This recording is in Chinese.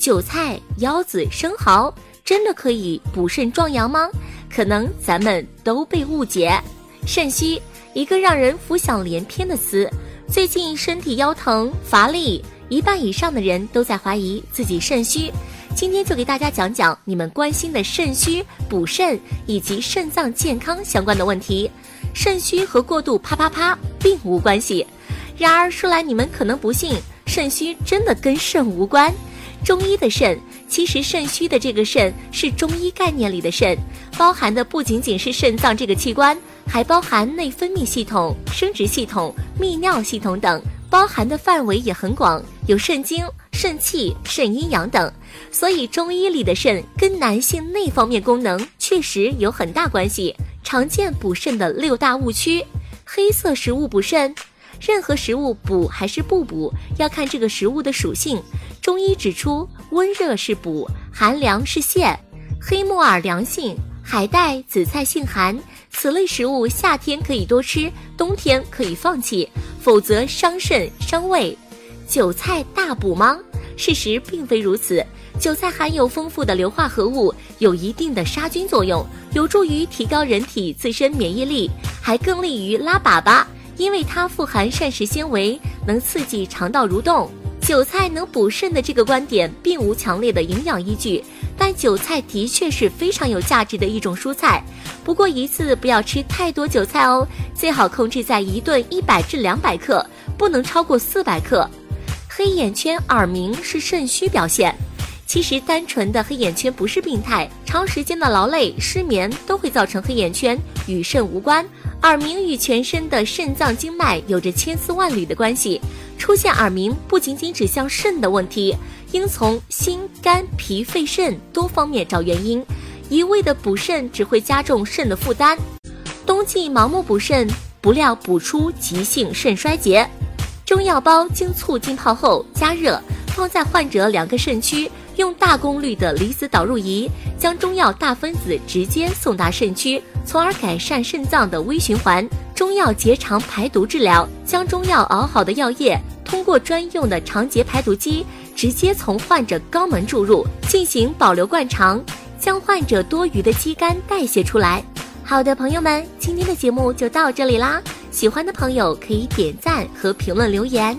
韭菜、腰子、生蚝真的可以补肾壮阳吗？可能咱们都被误解。肾虚，一个让人浮想联翩的词。最近身体腰疼、乏力，一半以上的人都在怀疑自己肾虚。今天就给大家讲讲你们关心的肾虚、补肾以及肾脏健康相关的问题。肾虚和过度啪啪啪并无关系。然而说来你们可能不信。肾虚真的跟肾无关，中医的肾其实肾虚的这个肾是中医概念里的肾，包含的不仅仅是肾脏这个器官，还包含内分泌系统、生殖系统、泌尿系统等，包含的范围也很广，有肾精、肾气、肾阴阳等。所以中医里的肾跟男性内方面功能确实有很大关系。常见补肾的六大误区：黑色食物补肾。任何食物补还是不补，要看这个食物的属性。中医指出，温热是补，寒凉是泻。黑木耳凉性，海带、紫菜性寒，此类食物夏天可以多吃，冬天可以放弃，否则伤肾伤胃。韭菜大补吗？事实并非如此。韭菜含有丰富的硫化合物，有一定的杀菌作用，有助于提高人体自身免疫力，还更利于拉粑粑。因为它富含膳食纤维，能刺激肠道蠕动。韭菜能补肾的这个观点并无强烈的营养依据，但韭菜的确是非常有价值的一种蔬菜。不过一次不要吃太多韭菜哦，最好控制在一顿一百至两百克，不能超过四百克。黑眼圈、耳鸣是肾虚表现，其实单纯的黑眼圈不是病态，长时间的劳累、失眠都会造成黑眼圈，与肾无关。耳鸣与全身的肾脏经脉有着千丝万缕的关系，出现耳鸣不仅仅指向肾的问题，应从心、肝、脾、肺、肾多方面找原因。一味的补肾只会加重肾的负担。冬季盲目补肾，不料补出急性肾衰竭。中药包经醋浸泡后加热，放在患者两个肾区。用大功率的离子导入仪将中药大分子直接送达肾区，从而改善肾脏的微循环。中药结肠排毒治疗，将中药熬好的药液通过专用的肠结排毒机，直接从患者肛门注入，进行保留灌肠，将患者多余的肌酐代谢出来。好的，朋友们，今天的节目就到这里啦。喜欢的朋友可以点赞和评论留言。